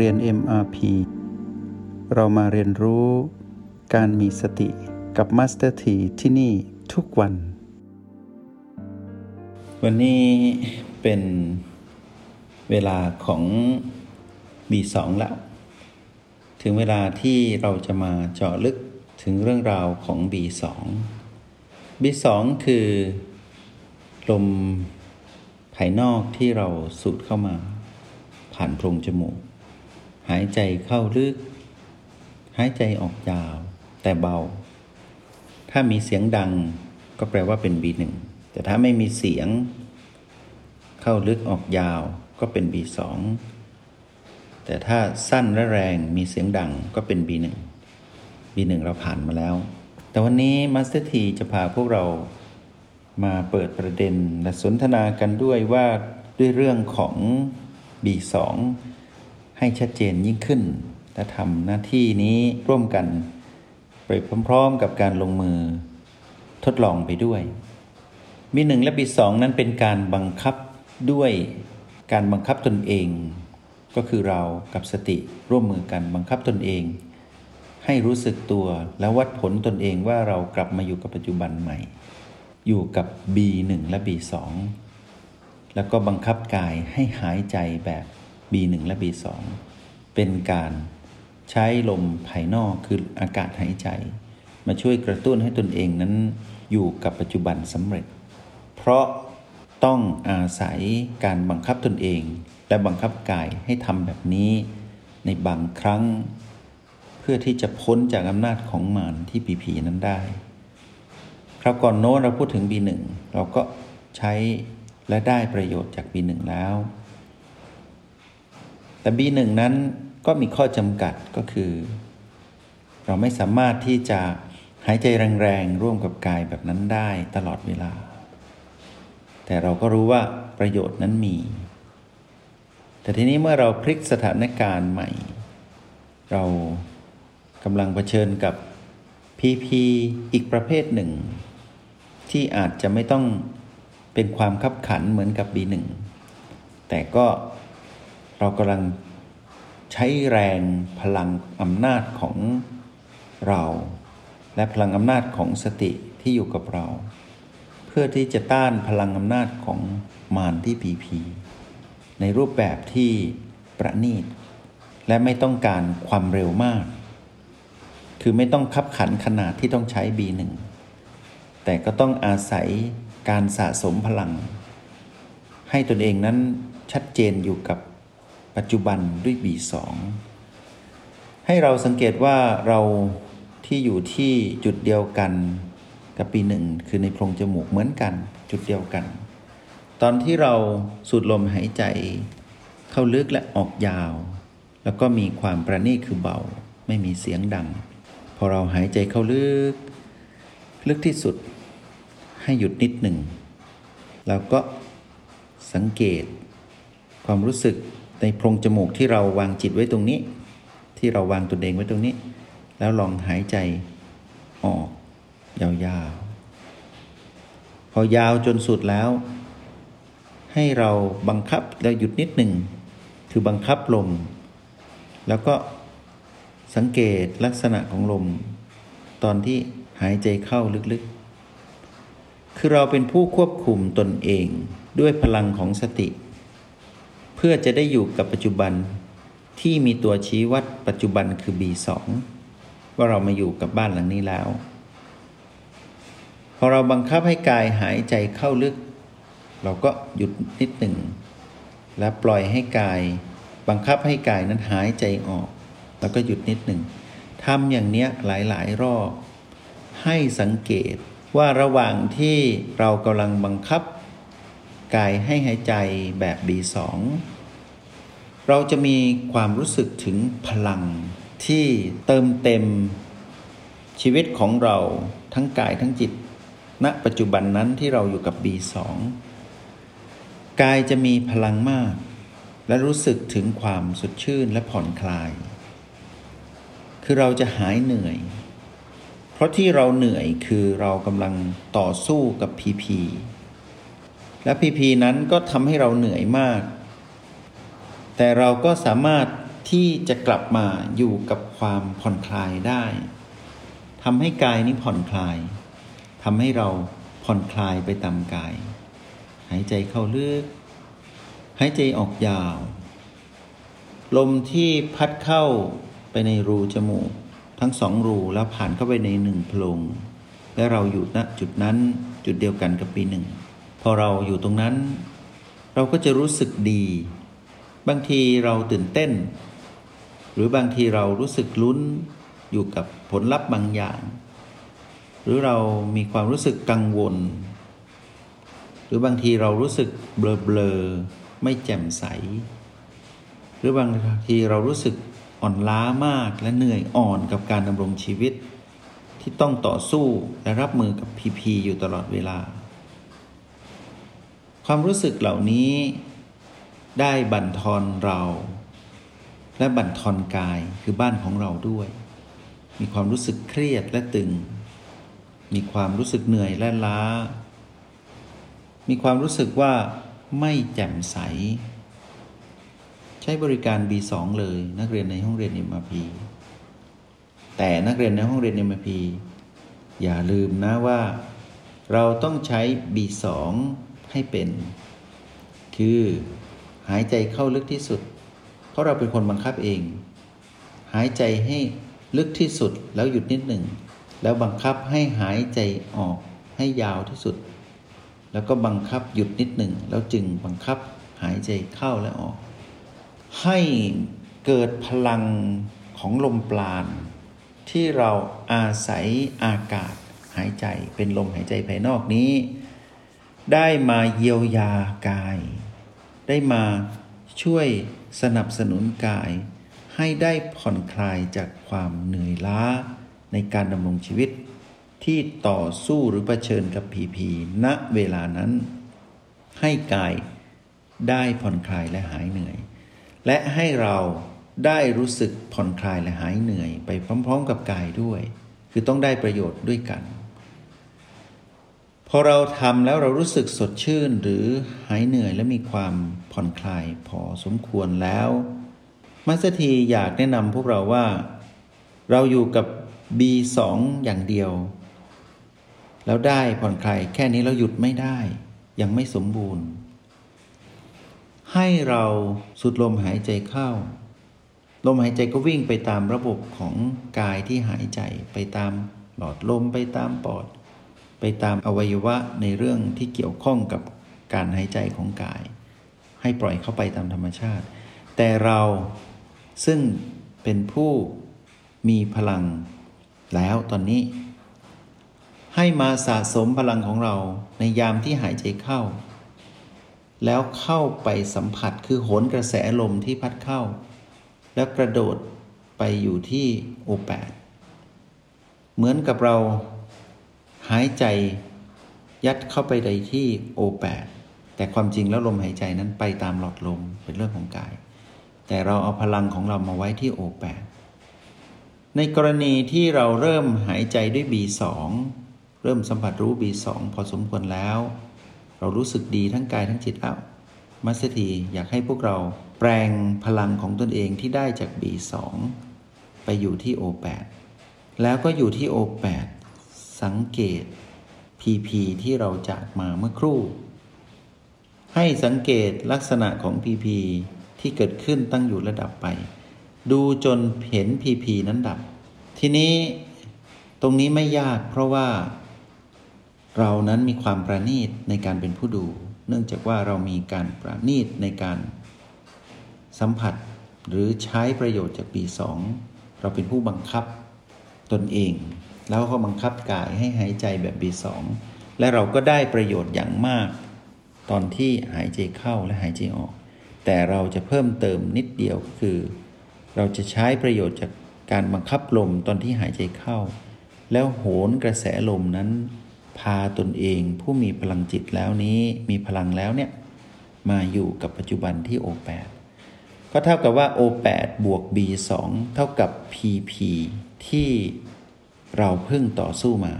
เรียน MRP เรามาเรียนรู้การมีสติกับ Master T ที่ที่นี่ทุกวัน วันนี้เป็นเวลาของ B2 แล้ว ถึงเวลาที่เราจะมาเจาะลึกถึงเรื่องราวของ B2 B2 คือลมภายนอกที่เราสูดเข้ามา ผ่านโพรงจมูก หายใจเข้าลึก หายใจออกยาว แต่เบา ถ้ามีเสียงดังก็แปลว่าเป็น B1 แต่ถ้าไม่มีเสียง เข้าลึกออกยาวก็เป็น B2 แต่ถ้าสั้นและแรงมีเสียงดังก็เป็น B1 B1 เราผ่านมาแล้ว แต่วันนี้มาสเตอร์ทีจะพาพวกเรามาเปิดประเด็นและสนทนากันด้วยว่าด้วยเรื่องของ B2 ให้ชัดเจนยิ่งขึ้น และทำหน้าที่นี้ร่วมกันไปพร้อมๆกับการลงมือทดลองไปด้วย B1 และ B2 นั้นเป็นการบังคับด้วยการบังคับตนเอง ก็คือเรากับสติร่วมมือกันบังคับตนเอง ให้รู้สึกตัวและวัดผลตนเองว่าเรากลับมาอยู่กับปัจจุบันใหม่ อยู่กับ B1 และ B2 แล้วก็บังคับกายให้หายใจแบบ B1 และ B2 เป็นการใช้ลมภายนอกคืออากาศหายใจ มาช่วยกระตุ้นให้ตนเองนั้นอยู่กับปัจจุบันสำเร็จ เพราะต้องอาศัยการบังคับตนเอง และบังคับกายให้ทำแบบนี้ในบางครั้ง เพื่อที่จะพ้นจากอำนาจของมารที่ผีๆนั้นได้คราวก่อนโน้นเราพูดถึง B1 เราก็ใช้และได้ประโยชน์จาก B1 แล้ว แต่ B1 นั้นก็มีข้อจำกัดก็คือ เราไม่สามารถที่จะหายใจแรงๆร่วมกับกายแบบนั้นได้ตลอดเวลา แต่เราก็รู้ว่าประโยชน์นั้นมี แต่ทีนี้เมื่อเราพลิกสถานการณ์ใหม่ เรากำลังเผชิญกับพีพีอีกประเภทหนึ่ง ที่อาจจะไม่ต้องเป็นความคับขันเหมือนกับ B1 แต่ก็ เรากำลังใช้แรงพลังอำนาจของเรา และพลังอำนาจของสติที่อยู่กับเรา เพื่อที่จะต้านพลังอำนาจของมารที่ผีผีในรูปแบบที่ประณีต และไม่ต้องการความเร็วมาก คือไม่ต้องคับขันขนาดที่ต้องใช้ B1 แต่ก็ต้องอาศัยการสะสมพลัง ให้ตนเองนั้นชัดเจนอยู่กับ ปัจจุบันด้วย B2 ให้เราสังเกตว่าเราที่อยู่ที่จุดเดียวกันกับปีหนึ่งคือในโพรงจมูกเหมือนกันจุดเดียวกัน ตอนที่เราสูดลมหายใจ เข้าลึกและออกยาว แล้วก็มีความประณีตคือเบา ไม่มีเสียงดัง พอเราหายใจเข้าลึก ลึกที่สุดให้หยุดนิดหนึ่ง แล้วก็สังเกตความรู้สึก ในโพรงจมูกที่เราวางจิตไว้ตรงนี้ ที่เราวางตัวเองไว้ตรงนี้ แล้วลองหายใจออกยาวๆ พอยาวจนสุดแล้ว ให้เราบังคับแล้วหยุดนิดหนึ่งคือบังคับลม แล้วก็สังเกตลักษณะของลม ตอนที่หายใจเข้าลึกๆ คือเราเป็นผู้ควบคุมตนเองด้วยพลังของสติ พื่อจะได้อยู่กับปัจจุบันที่มีตัวชี้วัดปัจจุบันคือ B2 ว่าเรามาอยู่กับบ้านหลังนี้แล้ว พอเราบังคับให้กายหายใจเข้าลึก เราก็หยุดนิดหนึ่ง และปล่อยให้กาย บังคับให้กายนั้นหายใจออก แล้วก็หยุดนิดหนึ่งทำอย่างเนี้ยหลายๆ รอบ ให้สังเกตว่าระหว่างที่เรากำลังบังคับ กายให้หายใจแบบ B2 เราจะมีความรู้สึกถึงพลังที่เติมเต็มชีวิตของเราทั้งกายทั้งจิตณปัจจุบันนั้นที่เราอยู่กับ B2 กายจะมีพลังมาก และรู้สึกถึงความสดชื่นและผ่อนคลาย คือเราจะหายเหนื่อย เพราะที่เราเหนื่อยคือเรากำลังต่อสู้กับพีพีและพีพีนั้นก็ทำให้เราเหนื่อยมาก แต่เราก็สามารถที่จะกลับมาอยู่กับความผ่อนคลายได้ทำให้กายนี้ผ่อนคลายทำให้เราผ่อนคลายไปตามกาย หายใจเข้าลึก หายใจออกยาว ลมที่พัดเข้าไปในรูจมูก ทั้งสองรูแล้วผ่านเข้าไปในหนึ่งโพรงและเราอยู่ณจุดนั้นจุดเดียวกันกับปีหนึ่ง พอเราอยู่ตรงนั้น เราก็จะรู้สึกดี บางทีเราตื่นเต้น หรือบางทีเรารู้สึกลุ้นอยู่กับผลลัพธ์บางอย่าง หรือเรามีความรู้สึกกังวล หรือบางทีเรารู้สึกเบลอๆไม่แจ่มใส หรือบางทีเรารู้สึกอ่อนล้ามากและเหนื่อยอ่อนกับการดำรงชีวิต ที่ต้องต่อสู้และรับมือกับพีพีอยู่ตลอดเวลา ความรู้สึกเหล่านี้ ได้บั่นทอนเรา และบั่นทอนกายคือบ้านของเราด้วย มีความรู้สึกเครียดและตึง มีความรู้สึกเหนื่อยและล้า มีความรู้สึกว่าไม่แจ่มใส ใช้บริการ B2 เลย นักเรียนในห้องเรียน MRP แต่นักเรียนในห้องเรียน MRP อย่าลืมนะว่า เราต้องใช้ B2 ให้เป็น คือ หายใจเข้าลึกที่สุด เพราะเราเป็นคนบังคับเอง หายใจให้ลึกที่สุดแล้วหยุดนิดหนึ่ง แล้วบังคับให้หายใจออกให้ยาวที่สุด แล้วก็บังคับหยุดนิดหนึ่ง แล้วจึงบังคับหายใจเข้าและออก ให้เกิดพลังของลมปราณที่เราอาศัยอากาศหายใจเป็นลมหายใจภายนอกนี้ ได้มาเยียวยากาย ได้มาช่วยสนับสนุนกาย ให้ได้ผ่อนคลายจากความเหนื่อยล้าในการดำรงชีวิต ที่ต่อสู้หรือเผชิญกับผีผีณเวลานั้น ให้กายได้ผ่อนคลายและหายเหนื่อย และให้เราได้รู้สึกผ่อนคลายและหายเหนื่อย ไปพร้อม ๆ กับกายด้วย คือต้องได้ประโยชน์ด้วยกัน พอเราทำแล้วเรารู้สึกสดชื่นหรือหายเหนื่อยและมีความผ่อนคลายพอสมควรแล้วมัสถีอยากแนะนำพวกเราว่า เราอยู่กับ B2 อย่างเดียว แล้วได้ผ่อนคลายแค่นี้เราหยุดไม่ได้ ยังไม่สมบูรณ์ ให้เราสุดลมหายใจเข้า ลมหายใจก็วิ่งไปตามระบบของกายที่หายใจไปตามหลอดลมไปตามปอด ไปตามอวัยวะในเรื่องที่เกี่ยวข้องกับการหายใจของกาย ให้ปล่อยเข้าไปตามธรรมชาติ แต่เราซึ่งเป็นผู้มีพลังแล้วตอนนี้ ให้มาสะสมพลังของเราในยามที่หายใจเข้า แล้วเข้าไปสัมผัสคือโหนกระแสลมที่พัดเข้า แล้วกระโดดไปอยู่ที่โอแปดเหมือนกับเรา หายใจยัดเข้าไปในที่โอแปดแต่ความจริงแล้วลมหายใจนั้นไปตามหลอดลมเป็นเรื่องของกาย แต่เราเอาพลังของเรามาไว้ที่โอแปดในกรณีที่เราเริ่มหายใจด้วย B2 เริ่มสัมผัสรู้ B2 พอสมควรแล้ว เรารู้สึกดีทั้งกายทั้งจิตอ้าวมัสถีอยากให้พวกเราแปลงพลังของตนเองที่ได้จาก B2 ไปอยู่ที่ O8 แล้วก็อยู่ที่ O8 สังเกต PP ที่เราจากมาเมื่อครู่ ให้สังเกตลักษณะของ PP ที่เกิดขึ้นตั้งอยู่ระดับไป ดูจนเห็นพีพีนั้นดับ ทีนี้ตรงนี้ไม่ยากเพราะว่า เรานั้นมีความประณีตในการเป็นผู้ดู เนื่องจากว่าเรามีการประณีตในการสัมผัสหรือใช้ประโยชน์จากปีสองเราเป็นผู้บังคับตนเอง แล้วก็บังคับกายให้หายใจแบบปีสองและเราก็ได้ประโยชน์อย่างมาก ตอนที่หายใจเข้าและหายใจออก แต่เราจะเพิ่มเติมนิดเดียวคือ เราจะใช้ประโยชน์จากการบังคับลมตอนที่หายใจเข้า แล้วโหนกระแสลมนั้น พาตนเองผู้มีพลังจิตแล้วนี้มีพลังแล้วเนี่ยมาอยู่กับปัจจุบันที่ O8 ก็เท่ากับว่า O8 บวก B2 เท่ากับ PP ที่ เราเพิ่งต่อสู้มา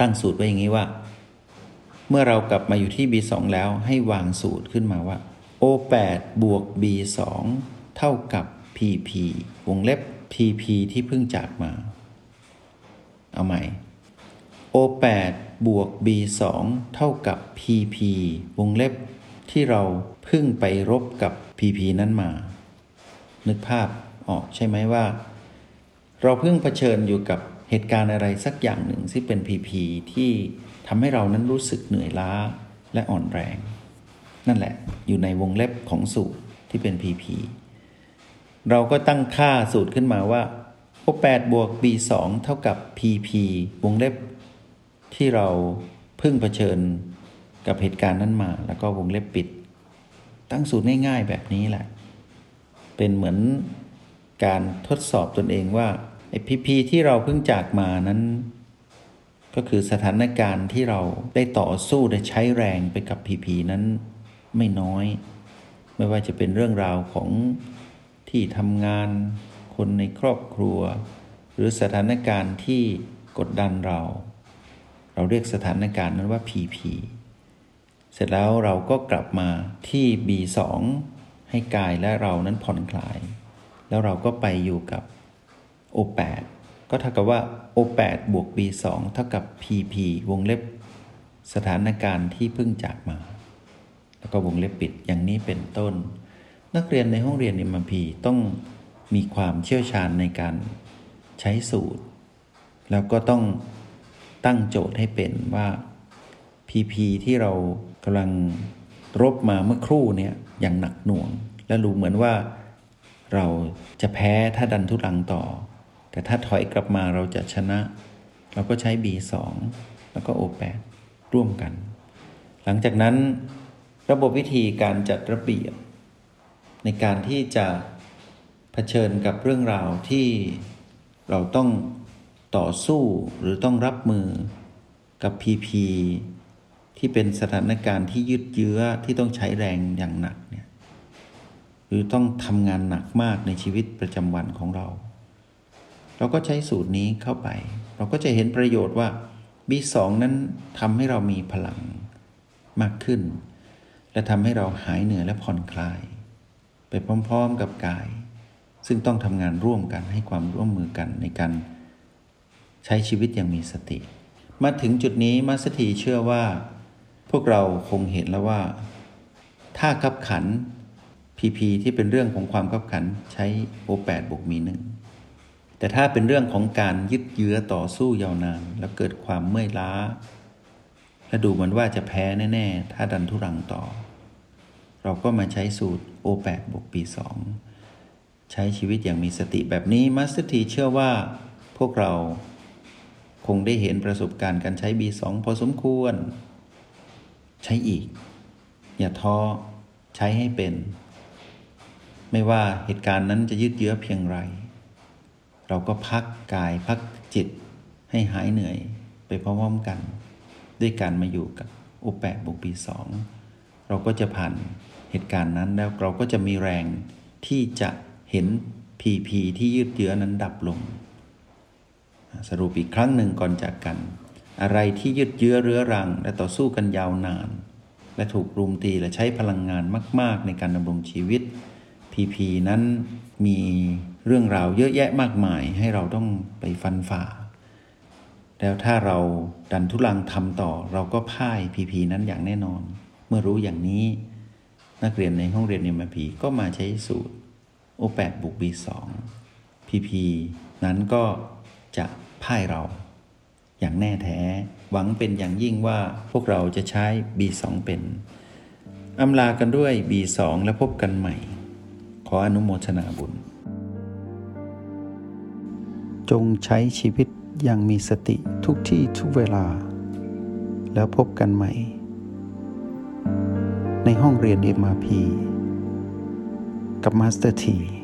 ตั้งสูตรไว้อย่างนี้ว่า เมื่อเรากลับมาอยู่ที่ B2 แล้วให้วางสูตรขึ้นมาว่า O8 บวก B2 เท่ากับ PP วงเล็บ PP ที่เพิ่งจากมา เอาใหม่ O8 บวก B2 เท่ากับ PP วงเล็บที่เราเพิ่งไปรบกับ PP นั้นมา นึกภาพออกใช่ไหมว่า เราเพิ่งเผชิญอยู่กับ เหตุการณ์อะไรสักอย่างหนึ่งที่เป็น PP ที่ทำให้เรานั้นรู้สึกเหนื่อยล้าและอ่อนแรง นั่นแหละอยู่ในวงเล็บของสูตรที่เป็น PP เราก็ตั้งค่าสูตรขึ้นมาว่า O8 บวก B2 เท่ากับ PP วงเล็บ ที่เราเพิ่งเผชิญกับเหตุการณ์นั้นมา แล้วก็วงเล็บปิด ตั้งสูตรง่ายๆแบบนี้แหละ เป็นเหมือนการทดสอบตนเองว่า ไอ้พีพีที่เราเพิ่งจากมานั้น ก็คือสถานการณ์ที่เราได้ต่อสู้ได้ใช้แรงไปกับพีพีนั้นไม่น้อย ไม่ว่าจะเป็นเรื่องราวของที่ทำงาน คนในครอบครัว หรือสถานการณ์ที่กดดันเรา เราเรียกสถานการณ์นั้นว่า PP เสร็จแล้วเราก็กลับมาที่ B2 ให้กายและเรานั้นผ่อนคลาย แล้วเราก็ไปอยู่กับ O8 ก็เท่ากับว่า O8 บวก B2 เท่ากับ PP วงเล็บสถานการณ์ที่เพิ่งจากมา แล้วก็วงเล็บปิดอย่างนี้เป็นต้น นักเรียนในห้องเรียน MP ต้องมีความเชี่ยวชาญในการใช้สูตร แล้วก็ต้องตั้งโจทย์ให้เป็นว่า PP ที่เรากำลังรบมาเมื่อครู่เนี่ยอย่างหนักหน่วง และรู้เหมือนว่าเราจะแพ้ถ้าดันทุรังต่อ แต่ถ้าถอยกลับมาเราจะชนะ เราก็ใช้ B2 แล้วก็ O8 ร่วมกัน หลังจากนั้นระบบวิธีการจัดระเบียบ ในการที่จะเผชิญกับเรื่องราวที่เราต้องต่อสู้หรือต้องรับมือกับ PP ที่เป็นสถานการณ์ที่ยืดเยื้อที่ต้องใช้แรงอย่างหนักเนี่ยหรือต้องทำงานหนักมากในชีวิตประจำวันของเรา เราก็ใช้สูตรนี้เข้าไป เราก็จะเห็นประโยชน์ว่า B2 นั้นทำให้เรามีพลังมากขึ้น และทำให้เราหายเหนื่อยและผ่อนคลาย ไปพร้อมๆกับกาย ซึ่งต้องทำงานร่วมกันให้ความร่วมมือกันในการใช้ชีวิตอย่างมีสติ มาถึงจุดนี้มาสถีเชื่อว่า พวกเราคงเห็นแล้วว่า ถ้าขับขัน PP ที่เป็นเรื่องของความขับขันใช้โอแปดบวกมีหนึ่ง แต่ถ้าเป็นเรื่องของการยึดเยื้อต่อสู้ยาวนานแล้วเกิดความเมื่อยล้า และดูเหมือนว่าจะแพ้แน่ ๆ ถ้าดันทุรังต่อ เราก็มาใช้สูตร O8 บวก B2 ใช้ชีวิตอย่างมีสติแบบนี้มาสเตอร์ทีเชื่อว่าพวกเราคงได้เห็นประสบการณ์การใช้ B2 พอสมควร ใช้อีก อย่าท้อใช้ให้เป็น ไม่ว่าเหตุการณ์นั้นจะยืดเยื้อเพียงไร เราก็พักกายพักจิตให้หายเหนื่อยไปพร้อมๆกัน ด้วยการมาอยู่กับโอแปดบวกปีสองเราก็จะผ่านเหตุการณ์นั้นแล้วเราก็จะมีแรงที่จะเห็นพีพีที่ยืดเยื้อนั้นดับลง สรุปอีกครั้งหนึ่งก่อนจากกัน อะไรที่ยืดเยื้อเรื้อรัง และต่อสู้กันยาวนาน และถูกรุมตีและใช้พลังงานมาก ๆ ในการดำรงชีวิตพีพีนั้น มีเรื่องราวเยอะแยะมากมายให้เราต้องไปฟันฝ่า แล้วถ้าเราดันทุลังทำต่อ เราก็พ่ายพีพีนั้นอย่างแน่นอน เมื่อรู้อย่างนี้ นักเรียนในห้องเรียนเอ็มพีก็มาใช้สูตร O8 บวก B2 PP นั้นก็จะพ่ายเราอย่างแน่แท้ หวังเป็นอย่างยิ่งว่าพวกเราจะใช้ B2 เป็น อำลากันด้วย B2 และพบกันใหม่ ขออนุโมทนาบุญ จงใช้ชีวิตอย่างมีสติทุกที่ทุกเวลา แล้วพบกันใหม่ ในห้องเรียน MRP กับมาสเตอร์ที